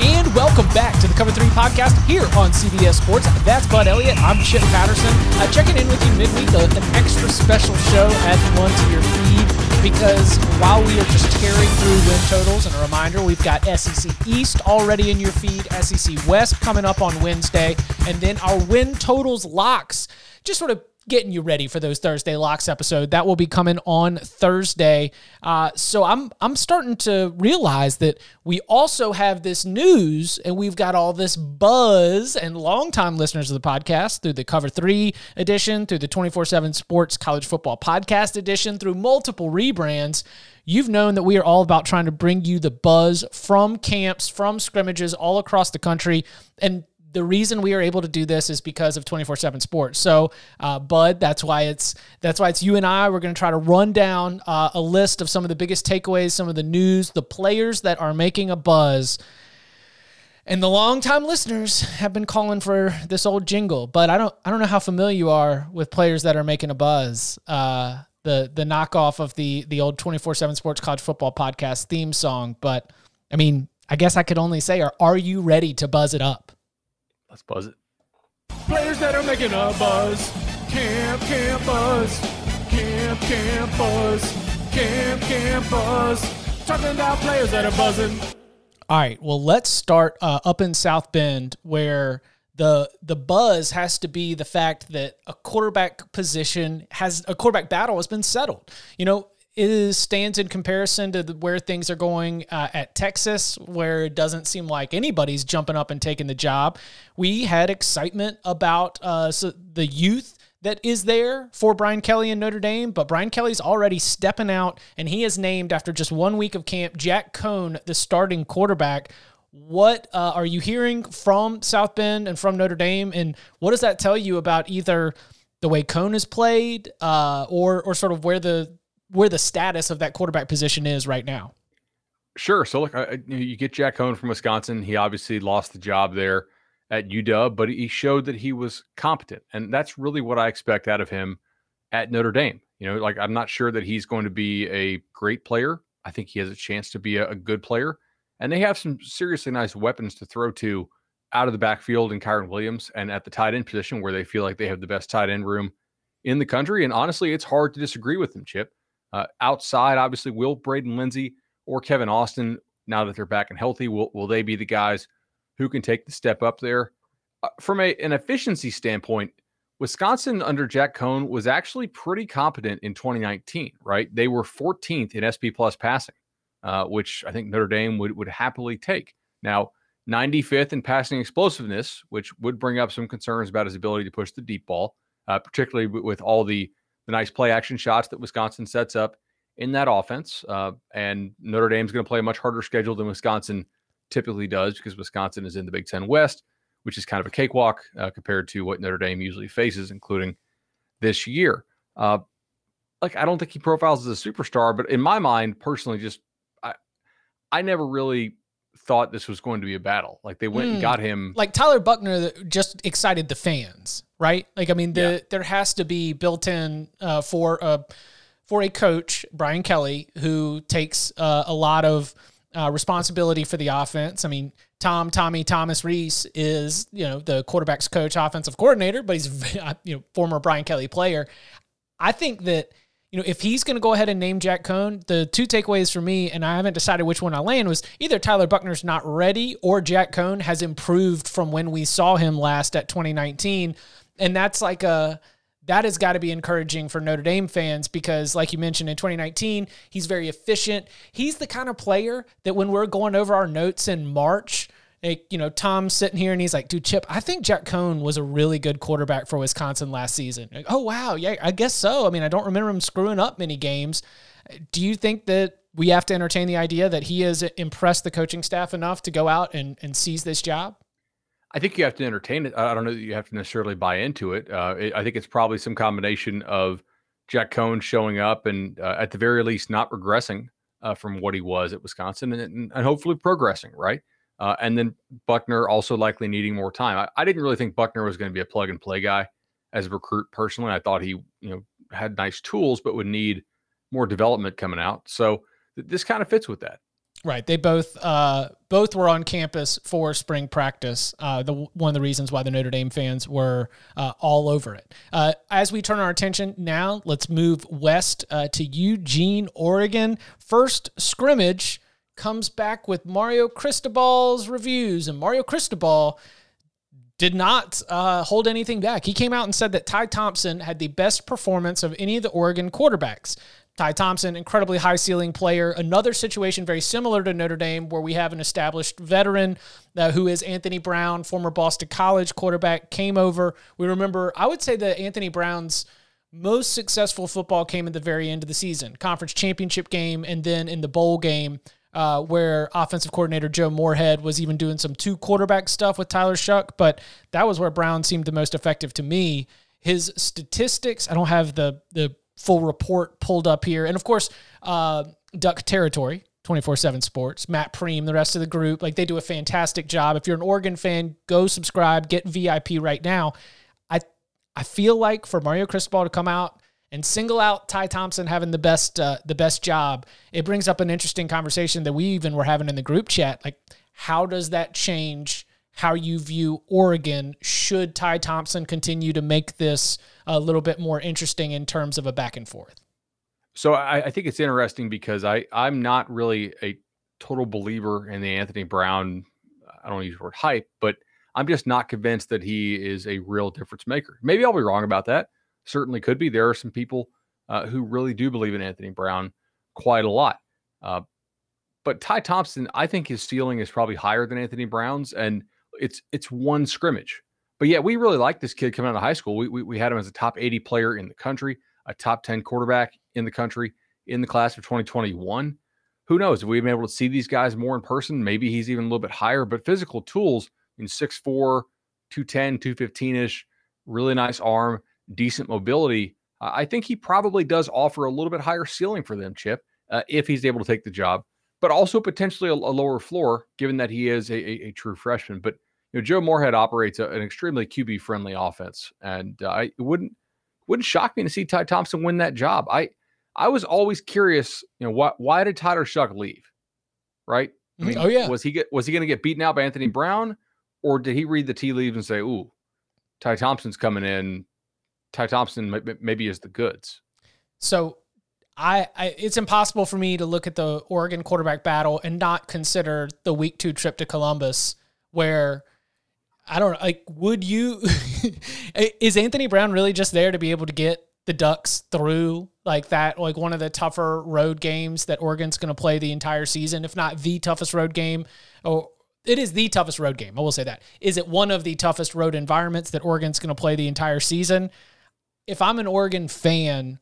And welcome back to the Cover 3 podcast here on CBS Sports. That's Bud Elliott. I'm Chip Patterson. Uh, checking in with you midweek, uh, an extra special show adding one to your feed because while we are just tearing through win totals, and a reminder, we've got SEC East already in your feed, SEC West coming up on Wednesday, and then our win totals locks just sort of getting you ready for those Thursday locks episode. That will be coming on Thursday. Uh, so I'm I'm starting to realize that we also have this news and we've got all this buzz and longtime listeners of the podcast through the Cover Three edition, through the 24/7 Sports College Football Podcast edition, through multiple rebrands. You've known that we are all about trying to bring you the buzz from camps, from scrimmages all across the country, and the reason we are able to do this is because of 24/7 Sports. So, uh, Bud, that's why it's that's why it's you and I. We're going to try to run down uh, a list of some of the biggest takeaways, some of the news, the players that are making a buzz. And the longtime listeners have been calling for this old jingle, but I don't I don't know how familiar you are with players that are making a buzz. Uh, the the knockoff of the the old 24/7 Sports College Football podcast theme song, but I mean, I guess I could only say are are you ready to buzz it up? Let's buzz it. Players that are making a buzz. Camp, camp buzz. Camp, camp buzz. Camp, camp buzz. Talking about players that are buzzing. All right, well, let's start uh, up in South Bend where the the buzz has to be the fact that a quarterback position has a quarterback battle has been settled. You know, is stands in comparison to the, where things are going uh, at Texas, where it doesn't seem like anybody's jumping up and taking the job. We had excitement about uh, so the youth that is there for Brian Kelly in Notre Dame, but Brian Kelly's already stepping out, and he has named after just one week of camp Jack Coan the starting quarterback. What uh, are you hearing from South Bend and from Notre Dame, and what does that tell you about either? the way Coan is played, uh, or or sort of where the where the status of that quarterback position is right now. Sure. So look, I, you get Jack Coan from Wisconsin. He obviously lost the job there at UW, but he showed that he was competent, and that's really what I expect out of him at Notre Dame. You know, like I'm not sure that he's going to be a great player. I think he has a chance to be a, a good player, and they have some seriously nice weapons to throw to out of the backfield in Kyren Williams and at the tight end position where they feel like they have the best tight end room in the country. And honestly, it's hard to disagree with them, Chip. Uh, outside, obviously, will Braden Lenzy or Kevin Austin, now that they're back and healthy, will, will they be the guys who can take the step up there? Uh, from a, an efficiency standpoint, Wisconsin under Jack Coan was actually pretty competent in 2019, right? They were 14th in SP plus passing, uh, which I think Notre Dame would, would happily take. Now, 95th in passing explosiveness, which would bring up some concerns about his ability to push the deep ball, uh, particularly with all the the nice play action shots that Wisconsin sets up in that offense. Uh, and Notre Dame's going to play a much harder schedule than Wisconsin typically does because Wisconsin is in the Big Ten West, which is kind of a cakewalk uh, compared to what Notre Dame usually faces, including this year. Uh, like I don't think he profiles as a superstar, but in my mind, personally, just I, I never really thought this was going to be a battle. Like they went mm. and hmm. got him. Like Tyler Buchner just excited the fans, right? Like I mean, the, yeah. there has to be built in uh, for a for a coach, Brian Kelly, who takes uh, a lot of uh, responsibility for the offense. I mean, Tom Tommy Thomas Rees is you know the quarterbacks coach, offensive coordinator, but he's you know former Brian Kelly player. I think that you know, if he's going to go ahead and name Jack Coan, the two takeaways for me, and I haven't decided which one I land, was either Tyler Buchner's not ready or Jack Coan has improved from when we saw him last at 2019. And that's like a that has got to be encouraging for Notre Dame fans because, like you mentioned, in 2019, he's very efficient. He's the kind of player that when we're going over our notes in March, like, you know, Tom's sitting here and he's like, dude, Chip, I think Jack Coan was a really good quarterback for Wisconsin last season. Like, oh, wow. Yeah, I guess so. I mean, I don't remember him screwing up many games. Do you think that we have to entertain the idea that he has impressed the coaching staff enough to go out and, and seize this job? I think you have to entertain it. I don't know that you have to necessarily buy into it. Uh, it I think it's probably some combination of Jack Coan showing up and, uh, at the very least, not regressing uh, from what he was at Wisconsin and, and hopefully progressing, right? Uh, and then Buchner also likely needing more time. I, I didn't really think Buchner was going to be a plug and play guy as a recruit personally. I thought he, you know, had nice tools, but would need more development coming out. So th- this kind of fits with that. Right. They both uh, both were on campus for spring practice. Uh, the one of the reasons why the Notre Dame fans were uh, all over it. Uh, as we turn our attention now, let's move west uh, to Eugene, Oregon. First scrimmage comes back with Mario Cristobal's reviews, and Mario Cristobal did not uh, hold anything back. He came out and said that Ty Thompson had the best performance of any of the Oregon quarterbacks. Ty Thompson, incredibly high ceiling player. Another situation very similar to Notre Dame, where we have an established veteran uh, who is Anthony Brown, former Boston College quarterback, came over. We remember, I would say that Anthony Brown's most successful football came at the very end of the season, conference championship game, and then in the bowl game. Uh, where offensive coordinator Joe Moorhead was even doing some two quarterback stuff with Tyler Shough, but that was where Brown seemed the most effective to me. His statistics, I don't have the the full report pulled up here. And of course, uh, Duck Territory, 24 7 Sports, Matt Prehm, the rest of the group, like they do a fantastic job. If you're an Oregon fan, go subscribe, get VIP right now. I I feel like for Mario Cristobal to come out and single out Ty Thompson having the best uh, the best job, it brings up an interesting conversation that we even were having in the group chat. Like, how does that change how you view Oregon should Ty Thompson continue to make this a little bit more interesting in terms of a back and forth. So I, I think it's interesting because I I'm not really a total believer in the Anthony Brown. I don't use the word hype, but I'm just not convinced that he is a real difference maker. Maybe I'll be wrong about that. Certainly could be. There are some people uh, who really do believe in Anthony Brown quite a lot. Uh, but Ty Thompson, I think his ceiling is probably higher than Anthony Brown's, and it's it's one scrimmage. But yeah, we really like this kid coming out of high school. We, we, we had him as a top 80 player in the country, a top 10 quarterback in the country in the class of 2021. Who knows? If we've been able to see these guys more in person, maybe he's even a little bit higher. But physical tools in 6'4, 210, 215 ish, really nice arm, decent mobility. I think he probably does offer a little bit higher ceiling for them, Chip, uh, if he's able to take the job, but also potentially a, a lower floor, given that he is a, a, a true freshman. But you know, Joe Moorhead operates an extremely QB friendly offense, and uh, I it wouldn't wouldn't shock me to see Ty Thompson win that job. I I was always curious, you know, why why did Tyler Shough leave? Right? I mm-hmm. mean, oh yeah, was he get was he going to get beaten out by Anthony Brown, or did he read the tea leaves and say, "Ooh, Ty Thompson's coming in. Ty Thompson maybe is the goods." So I, I, it's impossible for me to look at the Oregon quarterback battle and not consider the week two trip to Columbus, where I don't like. Would you? is Anthony Brown really just there to be able to get the Ducks through like that? Like one of the tougher road games that Oregon's going to play the entire season, if not the toughest road game. Or it is the toughest road game. I will say that. Is it one of the toughest road environments that Oregon's going to play the entire season? If I'm an Oregon fan,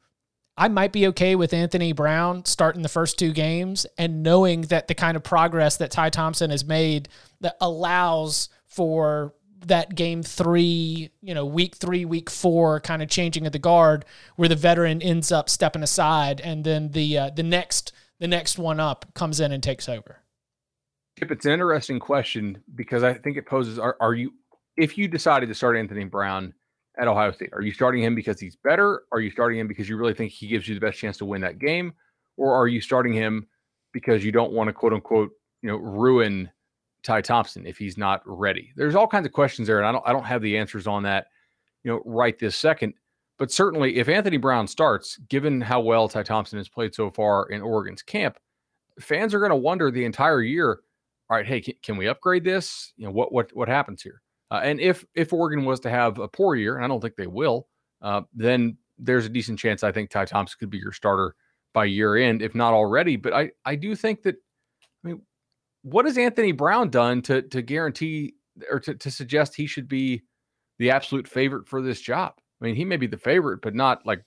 I might be okay with Anthony Brown starting the first two games and knowing that the kind of progress that Ty Thompson has made that allows for that game three, you know, week three, week four, kind of changing of the guard, where the veteran ends up stepping aside, and then the uh, the next the next one up comes in and takes over. Chip, it's an interesting question because I think it poses: Are, are you, if you decided to start Anthony Brown at Ohio State, are you starting him because he's better? Are you starting him because you really think he gives you the best chance to win that game, or are you starting him because you don't want to quote unquote, you know, ruin Ty Thompson if he's not ready? There's all kinds of questions there, and I don't I don't have the answers on that, you know, right this second. But certainly, if Anthony Brown starts, given how well Ty Thompson has played so far in Oregon's camp, fans are going to wonder the entire year. All right, hey, can, can, we upgrade this? You know what what what happens here? Uh, and if if Oregon was to have a poor year, and I don't think they will, uh, then there's a decent chance I think Ty Thompson could be your starter by year end, if not already. But I I do think that I mean, what has Anthony Brown done to to guarantee or to, to suggest he should be the absolute favorite for this job? I mean, he may be the favorite, but not like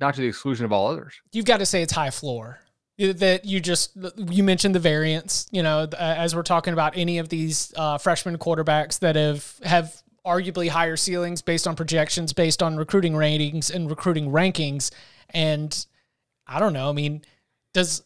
not to the exclusion of all others. You've got to say it's high floor. That you just you mentioned the variance. You know, as we're talking about any of these uh, freshman quarterbacks that have have arguably higher ceilings based on projections, based on recruiting ratings and recruiting rankings, and I don't know. I mean, does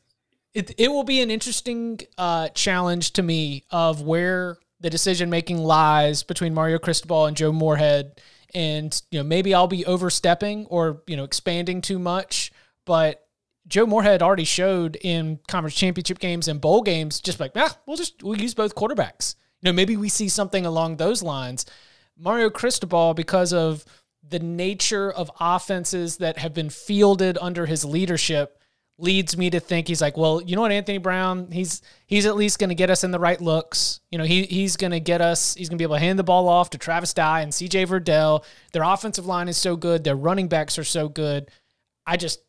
it? It will be an interesting uh, challenge to me of where the decision making lies between Mario Cristobal and Joe Moorhead and you know maybe I'll be overstepping or you know expanding too much, but Joe Moorhead already showed in conference championship games and bowl games, just like, ah, we'll just we'll use both quarterbacks. You know, maybe we see something along those lines. Mario Cristobal, because of the nature of offenses that have been fielded under his leadership, leads me to think he's like, well, you know what, Anthony Brown, he's he's at least going to get us in the right looks. You know, he he's going to get us. He's going to be able to hand the ball off to Travis Dye and C.J. Verdell. Their offensive line is so good. Their running backs are so good. I just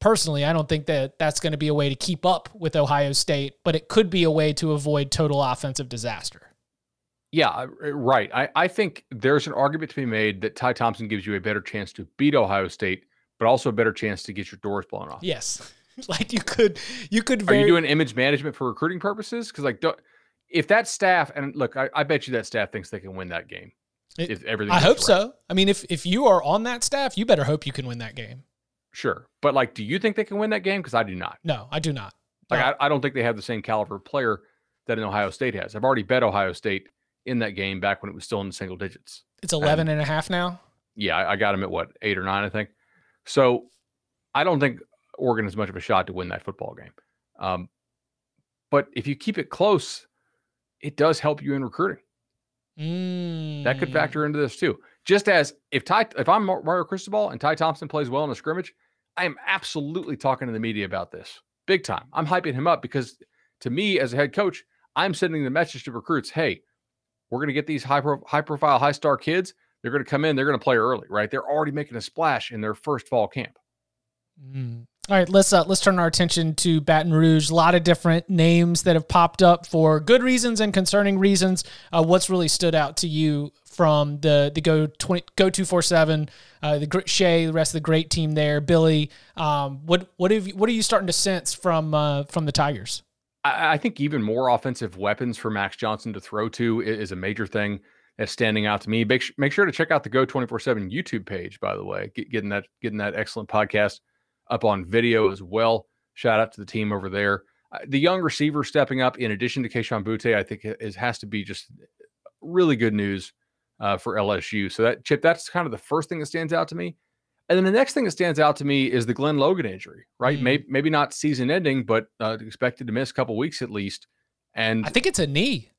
personally, I don't think that that's going to be a way to keep up with Ohio State, but it could be a way to avoid total offensive disaster. Yeah, uh, right. I, I think there's an argument to be made that Ty Thompson gives you a better chance to beat Ohio State, but also a better chance to get your doors blown off. Yes. like you could you could very... are you doing image management for recruiting purposes because like if that staff and look I, I, bet you that staff thinks they can win that game it, if everything i hope right. so i mean if if you are on that staff you better hope you can win that game sure but like do you think they can win that game because i do not no i do not like no. I, I don't think they have the same caliber player that an ohio state has i've already bet ohio state in that game back when it was still in the single digits it's 11 and, and a half now yeah I, got him at what eight or nine i think so i don't think Oregon has much of a shot to win that football game. Um, but if you keep it close, it does help you in recruiting. Mm. That could mm. factor into this too. Just as if Ty, if I'm Mario Cristobal and Ty Thompson plays well in a scrimmage, I am absolutely talking to the media about this big time. I'm hyping him up because to me as a head coach, I'm sending the message to recruits: Hey, we're going to get these high pro, high profile, high star kids. They're going to come in. They're going to play early, right? They're already making a splash in their first fall camp. Mm. All right, let's uh, let's turn our attention to Baton Rouge. A lot of different names that have popped up for good reasons and concerning reasons. Uh, what's really stood out to you from the the go 20, go two four seven, uh, the Shea, the rest of the great team there, Billy. Um, what what have you, what are you starting to sense from uh, from the Tigers? I, I think even more offensive weapons for Max Johnson to throw to is a major thing that's standing out to me. Make, make sure to check out the Go twenty four seven YouTube page. By the way, Get, getting that getting that excellent podcast up on video as well. Shout out to the team over there. Uh, the young receiver stepping up, in addition to Kayshon Boutte, I think is has to be just really good news uh, for LSU. So that Chip, that's kind of the first thing that stands out to me. And then the next thing that stands out to me is the Glenn Logan injury, right? Mm. Maybe, maybe not season ending, but uh, expected to miss a couple weeks at least. And I think it's a knee.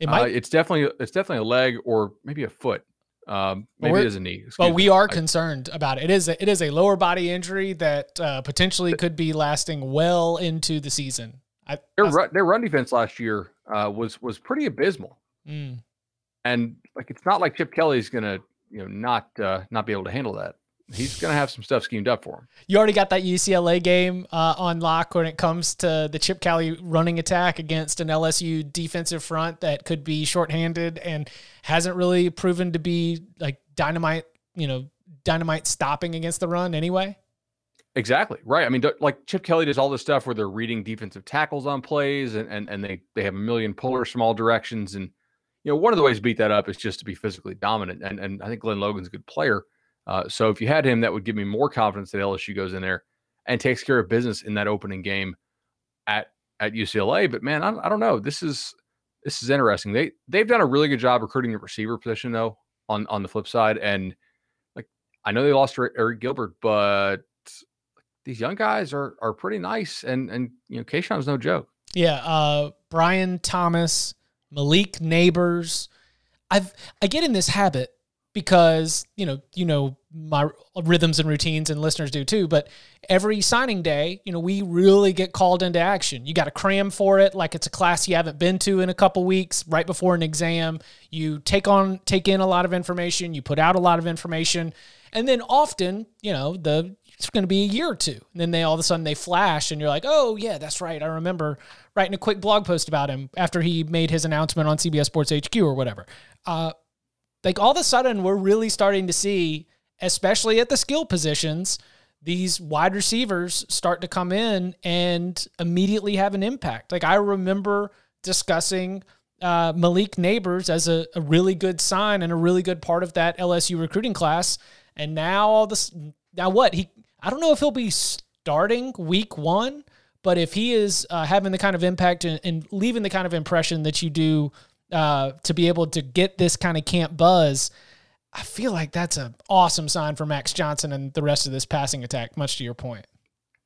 It might. Uh, it's definitely it's definitely a leg or maybe a foot. Um, maybe it is a knee. But we are I, concerned about it. It is a, it is a lower body injury that uh, potentially could be lasting well into the season. I, their, run, their run defense last year uh, was was pretty abysmal, mm. and like it's not like Chip Kelly's gonna you know not uh, not be able to handle that. He's gonna have some stuff schemed up for him. You already got that UCLA game uh, on lock when it comes to the Chip Kelly running attack against an LSU defensive front that could be shorthanded and hasn't really proven to be like dynamite. You know, dynamite stopping against the run anyway. Exactly right. I mean, like Chip Kelly does all this stuff where they're reading defensive tackles on plays, and and, and they they have a million pullers from all directions, and you know one of the ways to beat that up is just to be physically dominant. And and I think Glenn Logan's a good player. Uh, so if you had him, that would give me more confidence that LSU goes in there and takes care of business in that opening game at at UCLA. But man, I, I don't know. This is this is interesting. They they've done a really good job recruiting the receiver position though. On on the flip side, and like I know they lost Arik Gilbert, but these young guys are are pretty nice, and and you know Kayshon's no joke. Yeah, uh, Brian Thomas, Malik Nabers. I've I get in this habit because you know you know my rhythms and routines and listeners do too. But every signing day, you know, we really get called into action. You got to cram for it like it's a class you haven't been to in a couple weeks right before an exam. You take on take in a lot of information, you put out a lot of information, and then often, you know, the it's going to be a year or two. And then they all of a sudden they flash and you're like, "Oh, yeah, that's right. I remember writing a quick blog post about him after he made his announcement on CBS Sports HQ or whatever." Uh like all of a sudden we're really starting to see especially at the skill positions, these wide receivers start to come in and immediately have an impact. Like I remember discussing uh, Malik Nabers as a, a, really good sign and a really good part of that LSU recruiting class. And now all this, now what he, I don't know if he'll be starting week one, but if he is uh, having the kind of impact and, and, leaving the kind of impression that you do uh, to be able to get this kind of camp buzz, I feel like that's an awesome sign for Max Johnson and the rest of this passing attack, much to your point.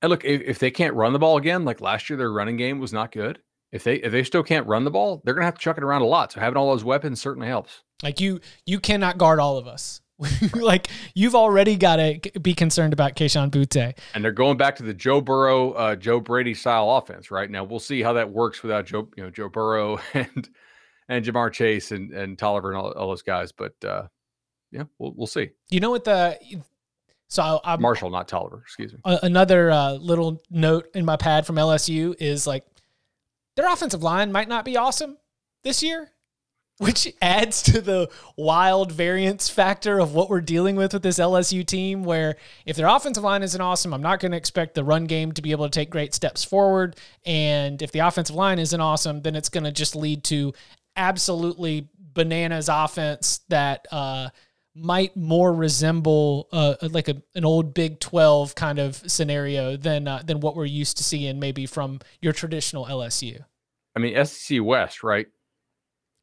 And look, if, if they can't run the ball again, like last year, their running game was not good. If they if they still can't run the ball, they're gonna have to chuck it around a lot. So having all those weapons certainly helps. Like you you cannot guard all of us. like you've already got to be concerned about Kayshon Boutte. And they're going back to the Joe Burrow, uh, Joe Brady style offense right now. We'll see how that works without Joe, you know, Joe Burrow and and Ja'Marr Chase and and Tolliver and all, all those guys. But uh, yeah, we'll we'll see. You know what the so I'm, Marshall, not Tolliver. Excuse me. Another uh, little note in my pad from LSU is like their offensive line might not be awesome this year, which adds to the wild variance factor of what we're dealing with with this LSU team. Where if their offensive line isn't awesome, I'm not going to expect the run game to be able to take great steps forward. And if the offensive line isn't awesome, then it's going to just lead to absolutely bananas offense that. Uh, might more resemble uh, like a, an old Big Twelve kind of scenario than uh, than what we're used to seeing maybe from your traditional LSU. I mean SEC West, right?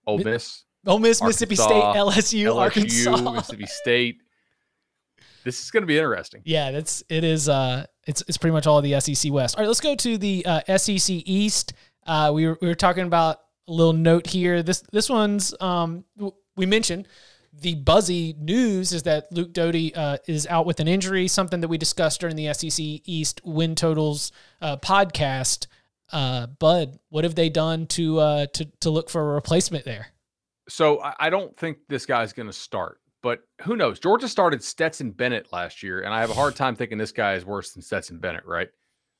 Ole Miss, Ole Miss, Arkansas, Mississippi State, LSU, LSU, Arkansas, Mississippi State. This is going to be interesting. Yeah, that's it is. Uh, it's it's pretty much all the SEC West. All right, let's go to the uh, SEC East. Uh, we were we were talking about a little note here. This this one's um we mentioned the buzzy news is that Luke Doty uh, is out with an injury, something that we discussed during the SEC East win totals uh, podcast. Uh, Bud, what have they done to uh, to to look for a replacement there? So I don't think this guy's going to start, but who knows? Georgia started Stetson Bennett last year, and I have a hard time thinking this guy is worse than Stetson Bennett, right?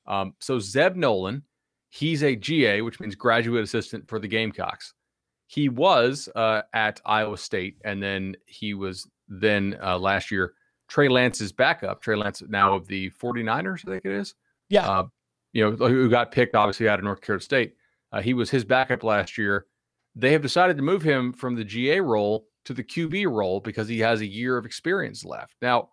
Um, so Zeb Noland, he's a GA, which means graduate assistant for the Gamecocks. He was uh, at Iowa State, and then he was then uh, last year Trey Lance's backup. Trey Lance now of the 49ers, I think it is. Yeah. Uh, you know, who got picked obviously out of North Carolina State. Uh, he was his backup last year. They have decided to move him from the GA role to the QB role because he has a year of experience left. Now,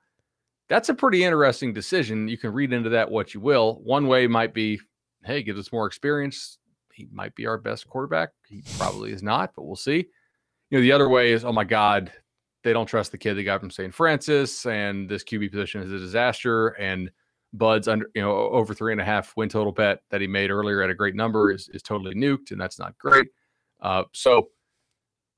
that's a pretty interesting decision. You can read into that what you will. One way might be, hey, gives us more experience he might be our best quarterback. He probably is not, but we'll see. You know, the other way is, oh my God, they don't trust the kid they got from St. Francis, and this QB position is a disaster. And Bud's under, you know, over three and a half win total bet that he made earlier at a great number is is totally nuked, and that's not great. Uh, so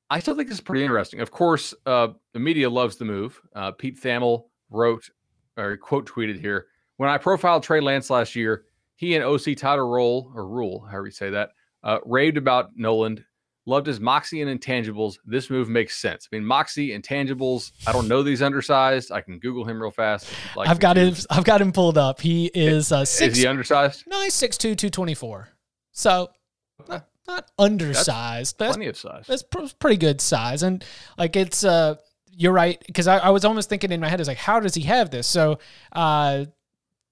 I still think this is pretty interesting. Of course, uh, the media loves the move. Uh, Pete Thamel wrote or quote tweeted here when I profiled Trey Lance last year he and OC Tyler Roll or Rule, however you say that, uh, raved about Noland. Loved his moxie and intangibles. This move makes sense. I mean, moxie, intangibles. I don't know these undersized. I can Google him real fast. Like I've got him. I've got him pulled up. He is uh, six. Is he undersized? No, he's six two, two twenty four. So not, not undersized. That's, that's plenty of size. That's pr- pretty good size, and like it's uh, you're right because I, I, was almost thinking in my head is like, how does he have this? So, uh,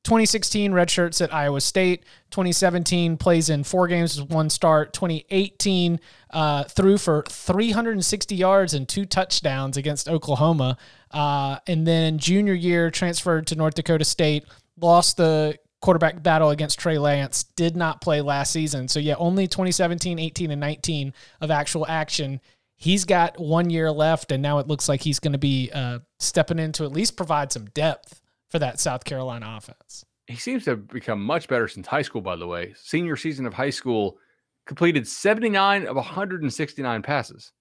2016 red shirts at Iowa State. 2017 plays in four games with one start. 2018 uh, threw for 360 yards and two touchdowns against Oklahoma. Uh, and then junior year transferred to North Dakota State. Lost the quarterback battle against Trey Lance. Did not play last season. So yeah, only 2017, 18, and 19 of actual action. He's got one year left, and now it looks like he's going to be uh, stepping in to at least provide some depth for that South Carolina offense. He seems to have become much better since high school, by the way. Senior season of high school, completed 79 of 169 passes.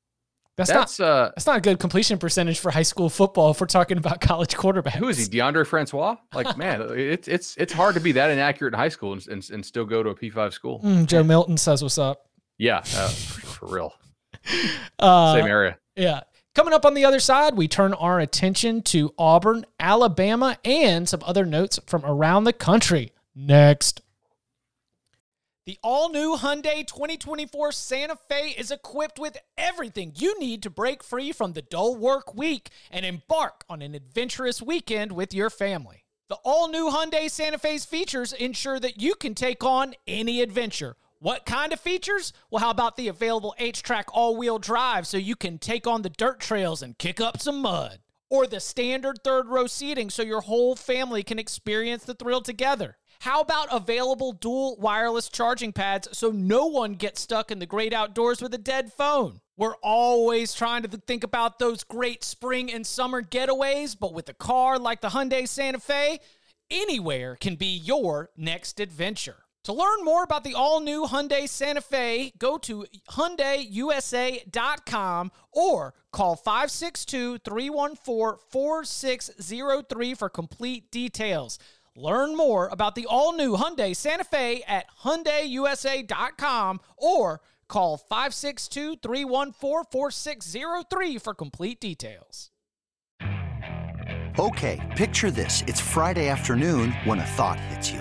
That's, that's not uh, that's not a good completion percentage for high school football if we're talking about college quarterbacks. Who is he? Deondre Francois? Like, man, it's it's it's hard to be that inaccurate in high school and, and, and still go to a P five school. Mm, Joe Milton says what's up. Yeah, uh, for real. Uh, Same area. Yeah. Coming up on the other side, we turn our attention to Auburn, Alabama, and some other notes from around the country. Next. The all new Hyundai 2024 Santa Fe is equipped with everything you need to break free from the dull work week and embark on an adventurous weekend with your family. The all new Hyundai Santa Fe's features ensure that you can take on any adventure. What kind of features? Well, how about the available H-Track all-wheel drive so you can take on the dirt trails and kick up some mud? Or the standard third row seating so your whole family can experience the thrill together? How about available dual wireless charging pads so no one gets stuck in the great outdoors with a dead phone? We're always trying to think about those great spring and summer getaways, but with a car like the Hyundai Santa Fe, anywhere can be your next adventure. To learn more about the all-new Hyundai Santa Fe, go to hyundaiusa.com or call 562-314-4603 for complete details. Learn more about the all-new Hyundai Santa Fe at hyundaiusa.com or call 562-314-4603 for complete details. Okay, picture this. It's Friday afternoon when a thought hits you.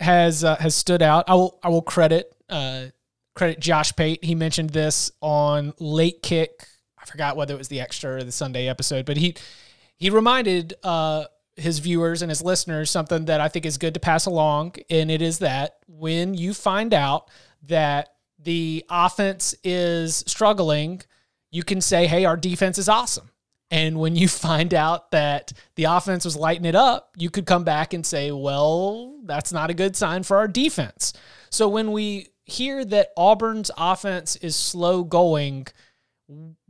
has uh, has stood out, I will I will credit uh, credit Josh Pate. He mentioned this on Late Kick. I forgot whether it was the extra or the Sunday episode, but he he reminded uh, his viewers and his listeners something that I think is good to pass along. And it is that when you find out that the offense is struggling, you can say, hey, our defense is awesome. And when you find out that the offense was lighting it up, you could come back and say, well, that's not a good sign for our defense. So when we hear that Auburn's offense is slow going,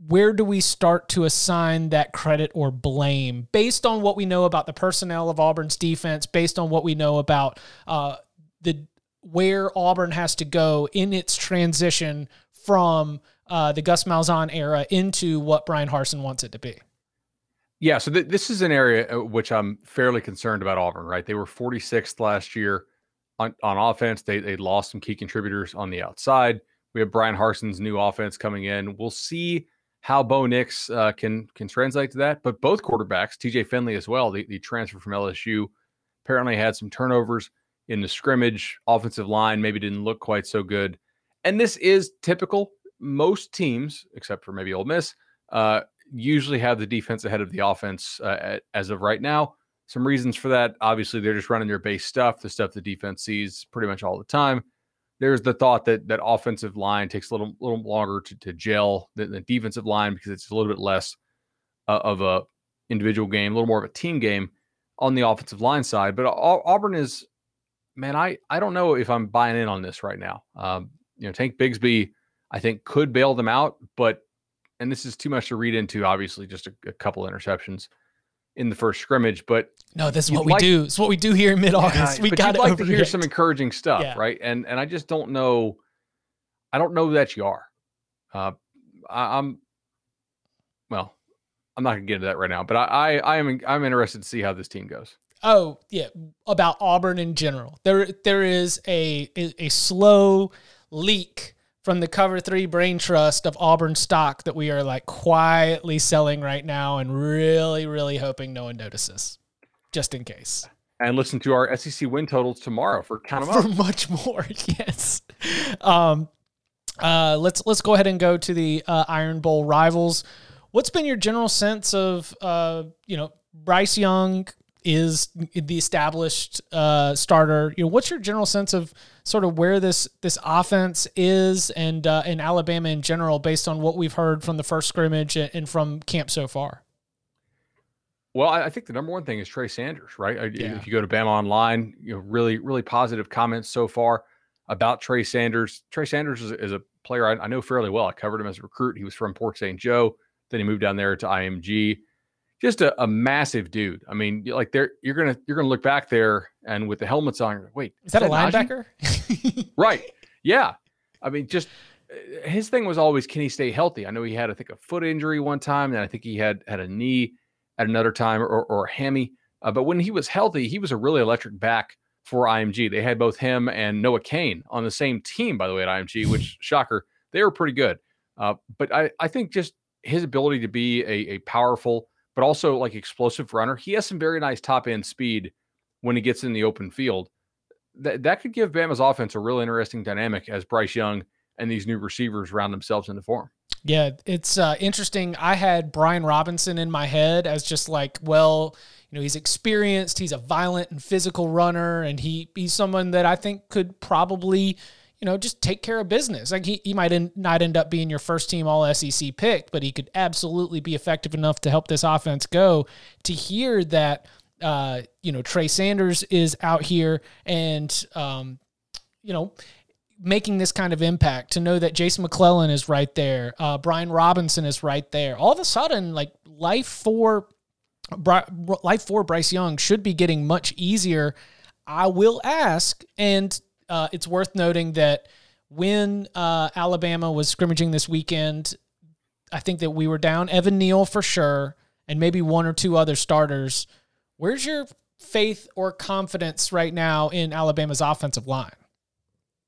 where do we start to assign that credit or blame based on what we know about the personnel of Auburn's defense, based on what we know about uh, the where Auburn has to go in its transition from uh, the Gus Malzahn era into what Bryan Harsin wants it to be? Yeah, so th- this is an area uh, which I'm fairly concerned about Auburn. Right, they were 46th last year on, on offense. They they lost some key contributors on the outside. We have Bryan Harsin's new offense coming in. We'll see how Bo Nix uh, can can translate to that. But both quarterbacks, TJ Finley as well, the, the transfer from LSU, apparently had some turnovers in the scrimmage. Offensive line maybe didn't look quite so good. And this is typical. Most teams, except for maybe Ole Miss, uh, usually have the defense ahead of the offense uh, as of right now. Some reasons for that. Obviously, they're just running their base stuff, the stuff the defense sees pretty much all the time there's the thought that that offensive line takes a little little longer to, to gel than the defensive line because it's a little bit less uh, of a individual game, a little more of a team game on the offensive line side. But Auburn is, man, I I don't know if I'm buying in on this right now. Um, you know, Tank Bigsby, I think could bail them out, but and this is too much to read into. Obviously, just a, a couple interceptions in the first scrimmage. But no, this is what we like, do. It's what we do here in mid August. Yeah, we got to like to hear some encouraging stuff, yeah. right? And and I just don't know. I don't know that you are. Uh, I, am well. I'm not gonna get into that right now, but I, I I am I'm interested to see how this team goes. Oh yeah, about Auburn in general. There there is a a, a slow leak from the cover three brain trust of Auburn stock that we are like quietly selling right now and really, really hoping no one notices, just in case. And listen to our SEC win totals tomorrow for count them for up. much more. Yes. Um, uh, let's let's go ahead and go to the uh, Iron Bowl rivals. What's been your general sense of uh, you know Bryce Young is the established uh, starter? You know, what's your general sense of sort of where this this offense is and uh, in Alabama in general, based on what we've heard from the first scrimmage and from camp so far? Well, I think the number one thing is Trey Sanders, right? Yeah. If you go to Bama Online, you know, really, really positive comments so far about Trey Sanders. Trey Sanders is, is a player I, I, know fairly well. I covered him as a recruit. He was from Port St. Joe. Then he moved down there to IMG. Just a, a massive dude. I mean, like there, you're gonna you're gonna look back there and with the helmets on, like, wait, is that, is that a linebacker? right. Yeah. I mean, just uh, his thing was always can he stay healthy? I know he had I think a foot injury one time, and I think he had had a knee at another time or, or a hammy. Uh, but when he was healthy, he was a really electric back for IMG. They had both him and Noah Cain on the same team, by the way, at IMG, which shocker, they were pretty good. Uh, but I, I think just his ability to be a, a powerful, but also like explosive runner, he has some very nice top end speed when he gets in the open field. That that could give Bama's offense a real interesting dynamic as Bryce Young and these new receivers round themselves into form. Yeah, it's uh, interesting. I had Brian Robinson in my head as just like, well, you know, he's experienced, he's a violent and physical runner, and he he's someone that I think could probably, you know, just take care of business. Like he, he might not end up being your first team all SEC pick, but he could absolutely be effective enough to help this offense go. To hear that, uh, you know, Trey Sanders is out here and, um, you know, making this kind of impact to know that Jason McClellan is right there, uh, Brian Robinson is right there. All of a sudden, like life for life for Bryce Young should be getting much easier. I will ask, and uh, it's worth noting that when uh, Alabama was scrimmaging this weekend, I think that we were down Evan Neal for sure, and maybe one or two other starters. Where's your faith or confidence right now in Alabama's offensive line?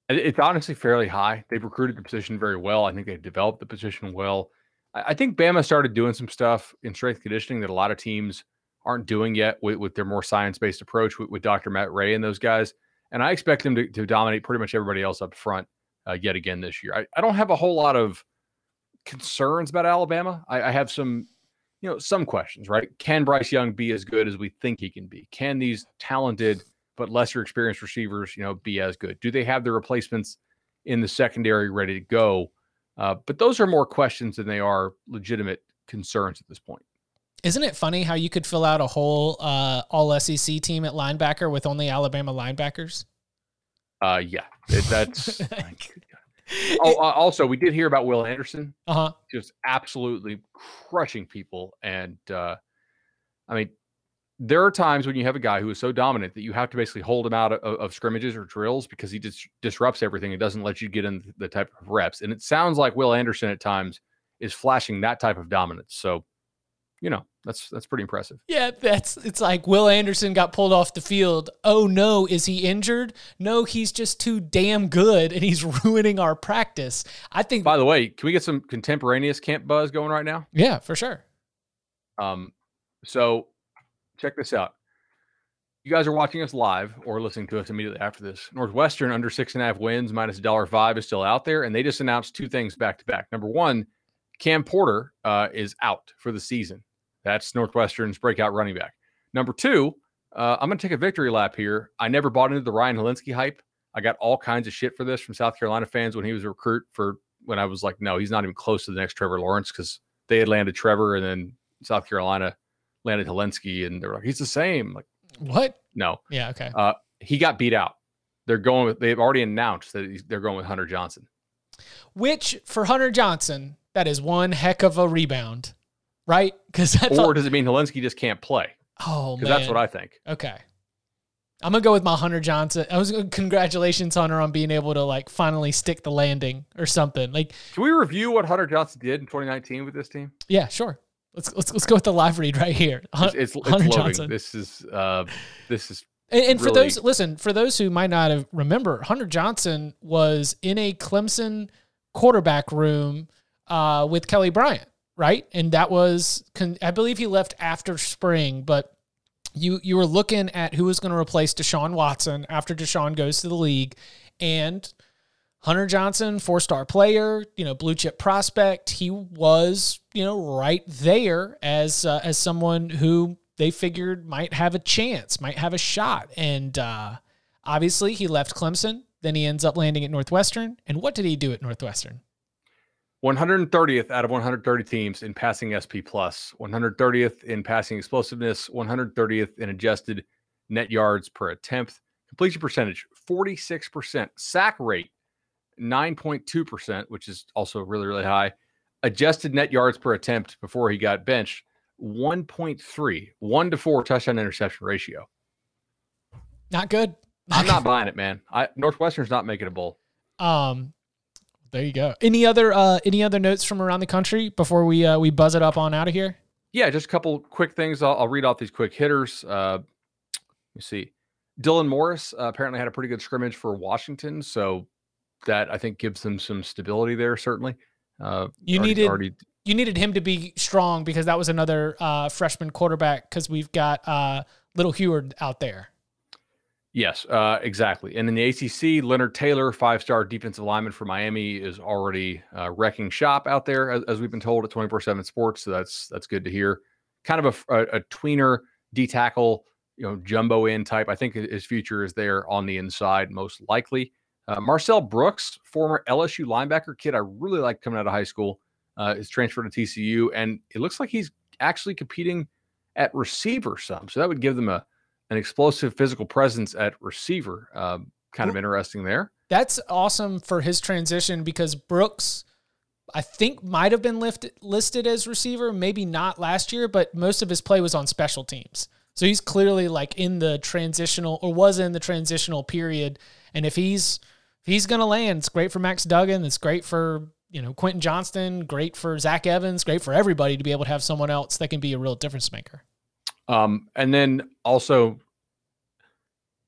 It's honestly fairly high. They've recruited the position very well. I think they've developed the position well. I think Bama started doing some stuff in strength conditioning that a lot of teams aren't doing yet with, with their more science based approach with, with, Dr. Matt Rhea and those guys. And I expect them to, to dominate pretty much everybody else up front uh, yet again this year. I, I, don't have a whole lot of concerns about Alabama. I, I have some, you know, some questions, right? Can Bryce Young be as good as we think he can be? Can these talented but lesser experienced receivers, you know, be as good? Do they have the replacements in the secondary ready to go? Uh, but those are more questions than they are legitimate concerns at this point. Isn't it funny how you could fill out a whole uh, all SEC team at linebacker with only Alabama linebackers? Uh, yeah, it, that's. oh, uh, also, we did hear about Will Anderson. Uh huh. Just absolutely crushing people, and uh, I mean, there are times when you have a guy who is so dominant that you have to basically hold him out of, of scrimmages or drills because he just disrupts everything and doesn't let you get in the type of reps. And it sounds like Will Anderson at times is flashing that type of dominance. So, you know, that's that's pretty impressive. Yeah, that's it's like Will Anderson got pulled off the field. Oh no, is he injured? No, he's just too damn good and he's ruining our practice. I think By the way, can we get some contemporaneous camp buzz going right now? Yeah, for sure. Um so check this out. You guys are watching us live or listening to us immediately after this. Northwestern under six and a half wins minus a dollar five is still out there, and they just announced two things back to back. Number one, Cam Porter uh, is out for the season. That's Northwestern's breakout running back. Number two, uh, I'm going to take a victory lap here. I never bought into the Ryan Hilinski hype. I got all kinds of shit for this from South Carolina fans when he was a recruit for when I was like, no, he's not even close to the next Trevor Lawrence because they had landed Trevor and then South Carolina landed Hilinski, and they're like, he's the same. Like, what? No. Yeah. Okay. Uh, he got beat out. They're going with. They've already announced that they're going with Hunter Johnson. Which for Hunter Johnson, that is one heck of a rebound, right? Because or does it mean Hilinski just can't play? Oh man, Because that's what I think. Okay. I'm gonna go with my Hunter Johnson. I was congratulations Hunter on being able to like finally stick the landing or something. Like, can we review what Hunter Johnson did in 2019 with this team? Yeah, sure. Let's let's let's go with the live read right here. It's, it's, it's. Johnson. This is uh, this is. And, and really... for those listen, for those who might not have remember, Hunter Johnson was in a Clemson quarterback room uh, with Kelly Bryant, right? And that was, I believe, he left after spring, but you you were looking at who was going to replace Deshaun Watson after Deshaun goes to the league, and Hunter Johnson, four star player, you know, blue chip prospect. He was, you know, right there as uh, as someone who they figured might have a chance, might have a shot. And uh, obviously, he left Clemson. Then he ends up landing at Northwestern. And what did he do at Northwestern? 130th out of 130 teams in passing SP plus, 130th in passing explosiveness, 130th in adjusted net yards per attempt, completion percentage 46%, sack rate 9.2%, which is also really really high. Adjusted net yards per attempt before he got benched 1.3, 1 to 4 touchdown interception ratio. Not good. I'm not buying it, man. I Northwestern's not making a bowl. Um there you go. Any other uh any other notes from around the country before we uh we buzz it up on out of here? Yeah, just a couple quick things. I'll, I'll read off these quick hitters. Uh let me see. Dylan Morris uh, apparently had a pretty good scrimmage for Washington, so that I think gives them some stability there. Certainly, uh, you already, needed already... you needed him to be strong because that was another uh, freshman quarterback because we've got uh, Little Huard out there. Yes, uh, exactly. And in the ACC, Leonard Taylor, five-star defensive lineman for Miami, is already uh, wrecking shop out there, as, as we've been told at 24/7 Sports. So that's that's good to hear. Kind of a, a, a tweener D tackle, you know, jumbo in type. I think his future is there on the inside, most likely. Uh, Marcel Brooks, former LSU linebacker kid, I really like coming out of high school, uh, is transferred to TCU, and it looks like he's actually competing at receiver some. So that would give them a an explosive physical presence at receiver. Uh, kind of interesting there. That's awesome for his transition because Brooks, I think, might have been lifted, listed as receiver, maybe not last year, but most of his play was on special teams. So he's clearly like in the transitional or was in the transitional period. And if he's if he's gonna land, it's great for Max Duggan. It's great for you know Quentin Johnston. Great for Zach Evans. Great for everybody to be able to have someone else that can be a real difference maker. Um, and then also,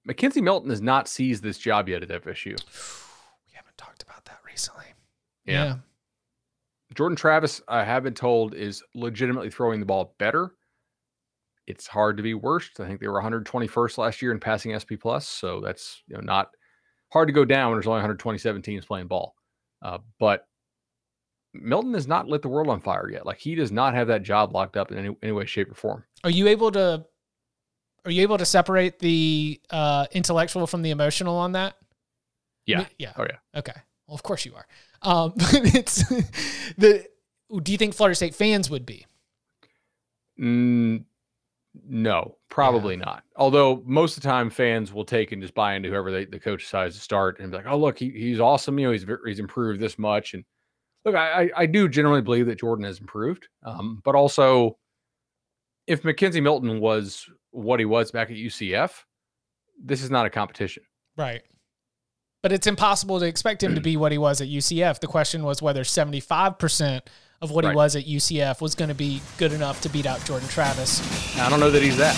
McKenzie Milton has not seized this job yet at FSU. We haven't talked about that recently. Yeah. yeah. Jordan Travis, I have been told, is legitimately throwing the ball better. It's hard to be worst. I think they were 121st last year in passing SP plus, so that's you know not hard to go down when there's only 127 teams playing ball. Uh, but Milton has not lit the world on fire yet. Like he does not have that job locked up in any, any way, shape, or form. Are you able to? Are you able to separate the uh, intellectual from the emotional on that? Yeah. yeah. Oh yeah. Okay. Well, of course you are. Um, but it's the. Do you think Florida State fans would be? Mm, no, probably yeah. not. Although most of the time fans will take and just buy into whoever they, the coach decides to start and be like, "Oh, look, he, he's awesome. You know, he's he's improved this much." And look, I I do generally believe that Jordan has improved, um, but also if McKenzie Milton was what he was back at UCF, this is not a competition, right? But it's impossible to expect him to be what he was at UCF. The question was whether seventy five percent of what right. he was at UCF was going to be good enough to beat out Jordan Travis. I don't know that he's that.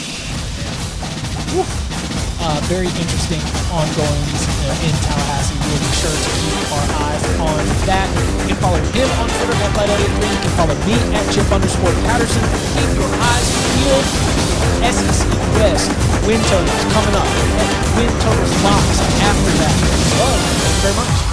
Uh, very interesting ongoings uh, in Tallahassee. We'll be sure to keep our eyes on that. You can follow him on Twitter at Bud Elliott 3. You can follow me at Chip underscore Patterson. Keep your eyes peeled. SEC West win totals coming up. Win totals box after that. Well, thank you very much.